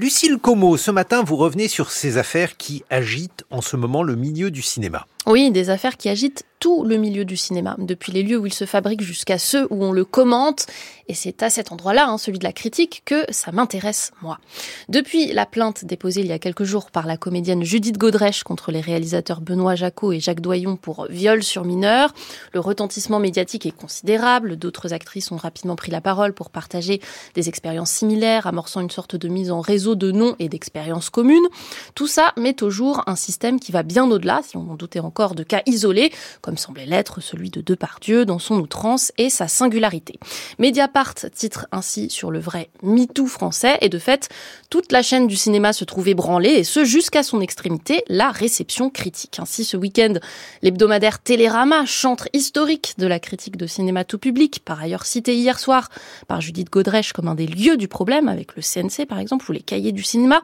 Lucille Como, ce matin, vous revenez sur ces affaires qui agitent en ce moment le milieu du cinéma. Oui, des affaires qui agitent tout le milieu du cinéma, depuis les lieux où il se fabrique jusqu'à ceux où on le commente. Et c'est à cet endroit-là, hein, celui de la critique, que ça m'intéresse, moi. Depuis la plainte déposée il y a quelques jours par la comédienne Judith Godrèche contre les réalisateurs Benoît Jacot et Jacques Doyon pour viol sur mineurs, le retentissement médiatique est considérable. D'autres actrices ont rapidement pris la parole pour partager des expériences similaires, amorçant une sorte de mise en réseau de noms et d'expériences communes. Tout ça met au jour un système qui va bien au-delà, si on en doutait encore, de cas isolés, comme semblait l'être celui de Depardieu dans son outrance et sa singularité. Mediapart titre ainsi sur le vrai MeToo français et de fait, toute la chaîne du cinéma se trouvait branlée et ce jusqu'à son extrémité, la réception critique. Ainsi, ce week-end, l'hebdomadaire Télérama, chantre historique de la critique de cinéma tout public, par ailleurs cité hier soir par Judith Godrèche comme un des lieux du problème avec le CNC par exemple ou les cahiers du cinéma,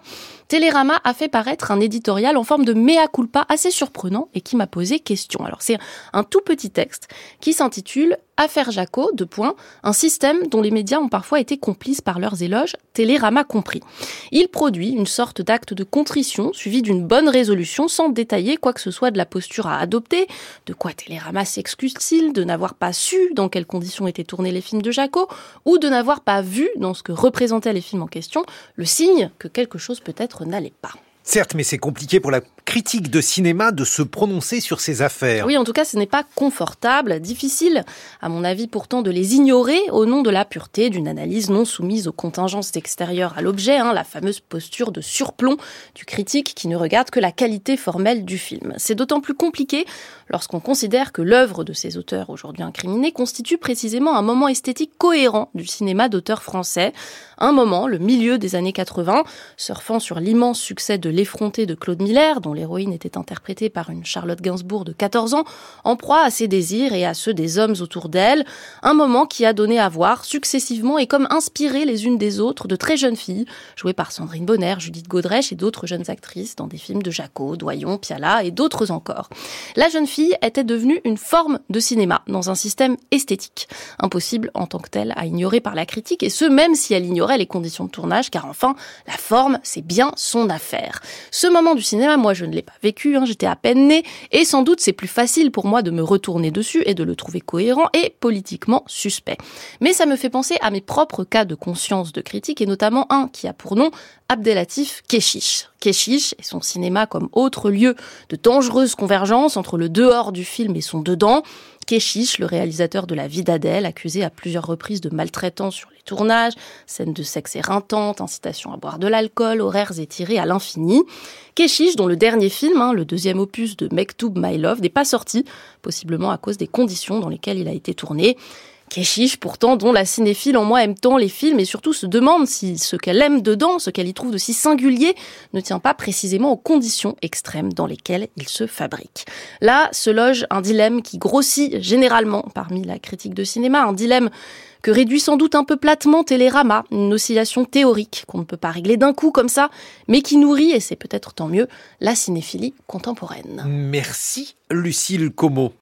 Télérama a fait paraître un éditorial en forme de mea culpa assez surprenant et qui m'a posé question. Alors c'est un tout petit texte qui s'intitule Affaire Jaco, de points, un système dont les médias ont parfois été complices par leurs éloges, Télérama compris. Il produit une sorte d'acte de contrition suivi d'une bonne résolution sans détailler quoi que ce soit de la posture à adopter, de quoi Télérama s'excuse-t-il de n'avoir pas su dans quelles conditions étaient tournés les films de Jaco, ou de n'avoir pas vu dans ce que représentaient les films en question le signe que quelque chose peut-être n'allait pas. Certes, mais c'est compliqué pour la critique de cinéma de se prononcer sur ces affaires. Oui, en tout cas, ce n'est pas confortable, difficile, à mon avis pourtant, de les ignorer au nom de la pureté d'une analyse non soumise aux contingences extérieures à l'objet, hein, la fameuse posture de surplomb du critique qui ne regarde que la qualité formelle du film. C'est d'autant plus compliqué lorsqu'on considère que l'œuvre de ces auteurs aujourd'hui incriminés constitue précisément un moment esthétique cohérent du cinéma d'auteurs français, un moment, le milieu des années 80, surfant sur l'immense succès de L'effronté de Claude Miller, dont l'héroïne était interprétée par une Charlotte Gainsbourg de 14 ans, en proie à ses désirs et à ceux des hommes autour d'elle, un moment qui a donné à voir successivement et comme inspiré les unes des autres de très jeunes filles, jouées par Sandrine Bonner, Judith Godrèche et d'autres jeunes actrices dans des films de Jaco, Doyon, Piala et d'autres encore. La jeune fille était devenue une forme de cinéma dans un système esthétique, impossible en tant que tel à ignorer par la critique, et ce même si elle ignorait les conditions de tournage, car enfin, la forme, c'est bien son affaire. Ce moment du cinéma, moi, je ne l'ai pas vécu, hein, j'étais à peine née, et sans doute c'est plus facile pour moi de me retourner dessus et de le trouver cohérent et politiquement suspect. Mais ça me fait penser à mes propres cas de conscience de critique, et notamment un qui a pour nom Abdelatif Keshish. Keshish et son cinéma comme autre lieu de dangereuse convergence entre le dehors du film et son dedans. Keshish, le réalisateur de La vie d'Adèle, accusé à plusieurs reprises de maltraitance sur les tournages, scènes de sexe éreintantes, incitation à boire de l'alcool, horaires étirés à l'infini. Keshish, dont le dernier film, hein, le deuxième opus de Mektoub My Love, n'est pas sorti, possiblement à cause des conditions dans lesquelles il a été tourné. Keshish, pourtant, dont la cinéphile en moi aime tant les films et surtout se demande si ce qu'elle aime dedans, ce qu'elle y trouve de si singulier, ne tient pas précisément aux conditions extrêmes dans lesquelles il se fabrique. Là se loge un dilemme qui grossit généralement parmi la critique de cinéma, un dilemme que réduit sans doute un peu platement Télérama, une oscillation théorique qu'on ne peut pas régler d'un coup comme ça, mais qui nourrit, et c'est peut-être tant mieux, la cinéphilie contemporaine. Merci Lucille Como.